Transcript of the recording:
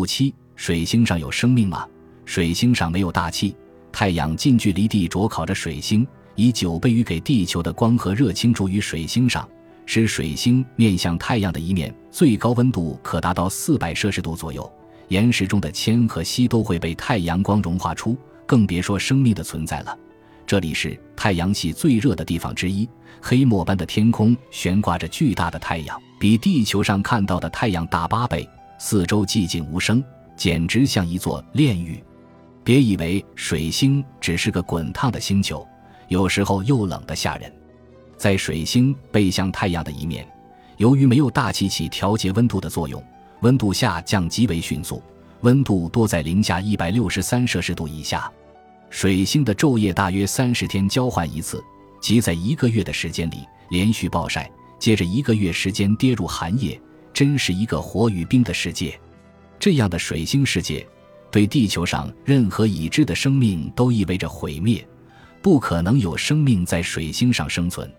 五七，水星上有生命吗？水星上没有大气，太阳近距离地灼烤着水星，以九倍于给地球的光和热倾注于水星上，使水星面向太阳的一面最高温度可达到四百摄氏度左右。岩石中的铅和锡都会被太阳光融化出，更别说生命的存在了。这里是太阳系最热的地方之一，黑墨般的天空悬挂着巨大的太阳，比地球上看到的太阳大八倍。四周寂静无声，简直像一座炼狱。别以为水星只是个滚烫的星球，有时候又冷得吓人。在水星背向太阳的一面，由于没有大气起调节温度的作用。温度下降极为迅速，温度多在零下一百六十三摄氏度以下。水星的昼夜大约三十天交换一次，即在一个月的时间里连续暴晒，接着一个月时间跌入寒夜，真是一个火与冰的世界。这样的水星世界，对地球上任何已知的生命都意味着毁灭，不可能有生命在水星上生存。